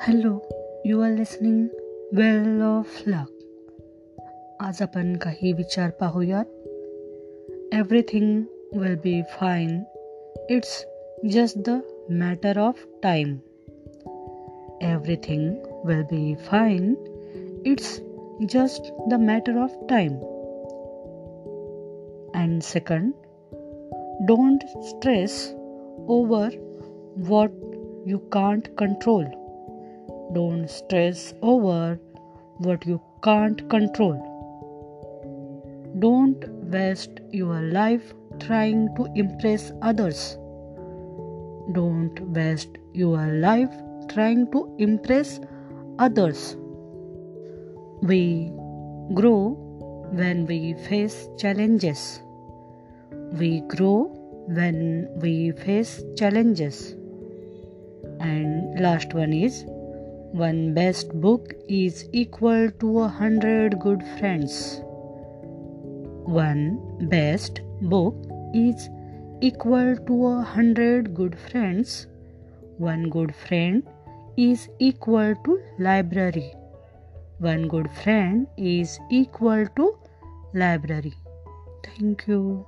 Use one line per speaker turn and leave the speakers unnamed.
Hello you are listening well of luck आज आपण काही विचार पाहूयात everything will be fine it's just the matter of time everything will be fine it's just the matter of time and second don't stress over what you can't control. don't stress over what you can't control. Don't waste your life trying to impress others. Don't waste your life trying to impress others. We grow when we face challenges. We grow when we face challenges. And last one is one best book is equal to a hundred good friends. One best book is equal to a hundred good friends. One good friend is equal to library. One good friend is equal to library. Thank you.